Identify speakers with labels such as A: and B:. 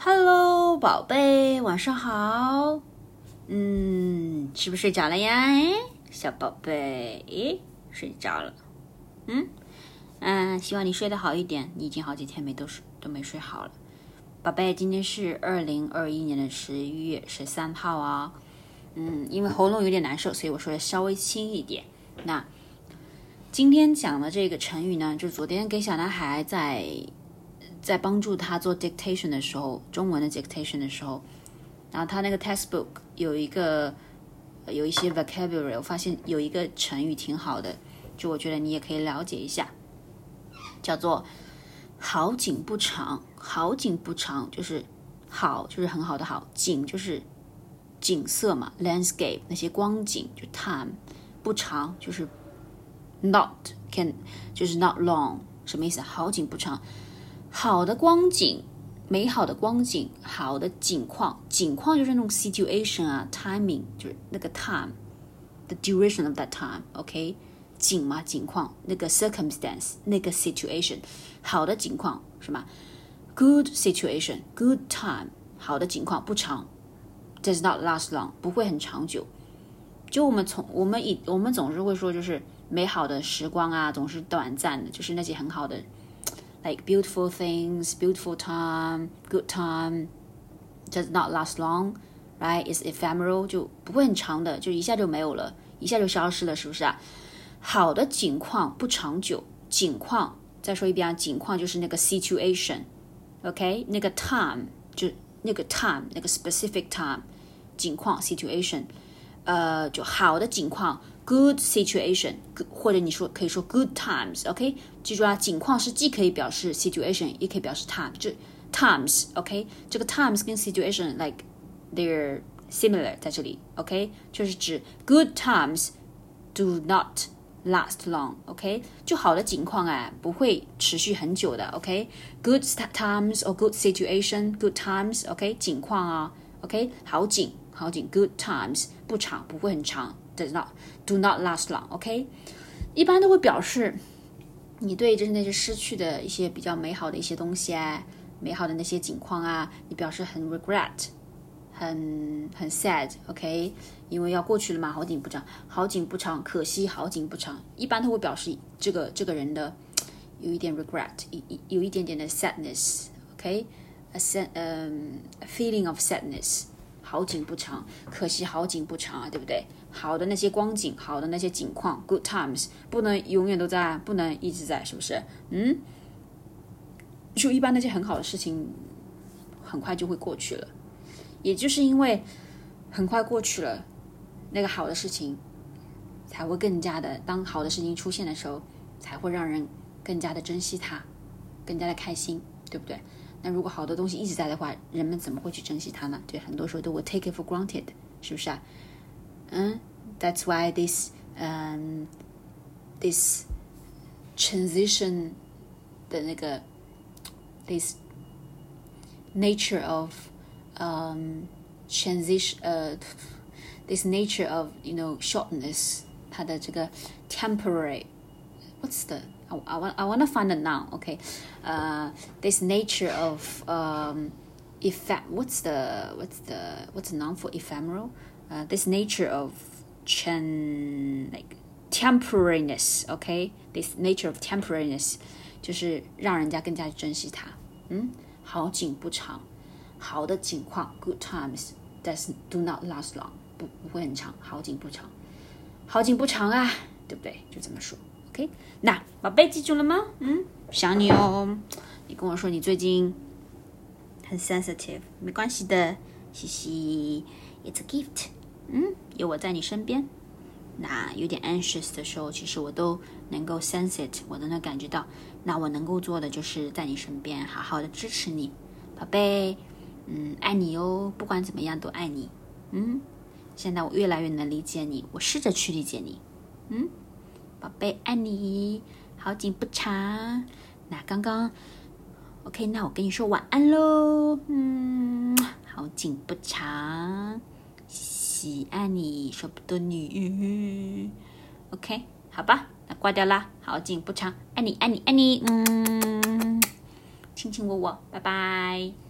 A: Hello，宝贝，晚上好。嗯，是不是睡着了呀？哎，小宝贝，诶，睡着了。嗯嗯，希望你睡得好一点。你已经好几天没都睡都没睡好了。宝贝，今天是二零二一年的十一月十三号啊。嗯，因为喉咙有点难受，所以我说的稍微轻一点。那今天讲的这个成语呢，就是昨天给小男孩在在帮助他做 dictation 的时候，中文的 dictation 的时候，然后他那个 textbook 有一个有一些 vocabulary，我发现有一个成语挺好的，就我觉得你也可以了解一下，叫做好景不长。好景不长就是好就是很好的好，景就是景色嘛，landscape 那些光景就 time 不长就是。Not can 就是 not long，什么意思？好景不长，好的光景，美好的光景，好的景况，景况就是那种 situation 啊，timing 就是那个 time，the duration of that time，OK，景嘛，景况，那个 circumstance，那个 situation，好的景况是吗？Good situation，good time，好的景况不长，does not last long，不会很长久。就我们从我们以我们总是会说就是。美好的时光啊，总是短暂的，就是那些很好的 ，like beautiful things, beautiful time, good time, does not last long, right? Is ephemeral，就不会很长的，就一下就没有了，一下就消失了，是不是啊？好的景况不长久，景况再说一遍啊，景况就是那个 situation，OK？那个 time 就那个 time，那个 specific time，景况 situation，呃，就好的景况。 Good situation，或者你说可以说 good times，OK？记住啊，景况是既可以表示 situation，也可以表示 time，就 times，OK？这个 times 跟 situation like they're similar 在这里，OK？就是指 good times do not last long，OK？就好的景况啊，不会持续很久的，OK？Good times or good situation，good times，OK？景况啊，OK？好景，好景，good times 不长，不会很长。 Does not do not last long. OK，一般都会表示你对就是那些失去的一些比较美好的一些东西啊，美好的那些景况啊，你表示很 regret，很很 sad。OK，因为要过去了嘛，好景不长，好景不长，可惜好景不长。一般都会表示这个这个人的有一点 regret，有有一点点的 sadness。OK，a sad 嗯 feeling of sadness。好景不长，可惜好景不长啊，对不对？好的那些光景，好的那些景况，good times，不能永远都在，不能一直在，是不是？嗯，就一般那些很好的事情，很快就会过去了。也就是因为很快过去了，那个好的事情才会更加的，当好的事情出现的时候，才会让人更加的珍惜它，更加的开心，对不对？那如果好的东西一直在的话，人们怎么会去珍惜它呢？对，很多时候都会 take it for granted，是不是啊？嗯，That's why this 嗯 this transition 的那个 this nature of um transition 呃 this nature of you know shortness 它的这个 temporary what's the I, I want I want to find a noun. Okay, uh, this nature of um, effect. What's the what's the what's the noun for ephemeral? Uh, this nature of chen like temporariness. Okay, this nature of temporariness 就是让人家更加珍惜它。嗯，好景不长，好的景况 good times does do not last long 不不会很长，好景不长，好景不长啊，对不对？就这么说。 OK，那宝贝记住了吗？嗯，想你哦。你跟我说你最近很 sensitive，没关系的，嘻嘻，It's a gift。嗯，有我在你身边。那有点 anxious 的时候，其实我都能够 sense it，我都能感觉到。那我能够做的就是在你身边，好好的支持你，宝贝。嗯，爱你哦，不管怎么样都爱你。嗯，现在我越来越能理解你，我试着去理解你。嗯。宝贝，爱你，好景不长。那刚刚，OK，那我跟你说晚安喽。嗯，好景不长，喜爱你，舍不得你。OK，好吧，那挂掉啦。好景不长，爱你，爱你，爱你。嗯，亲亲我我，拜拜。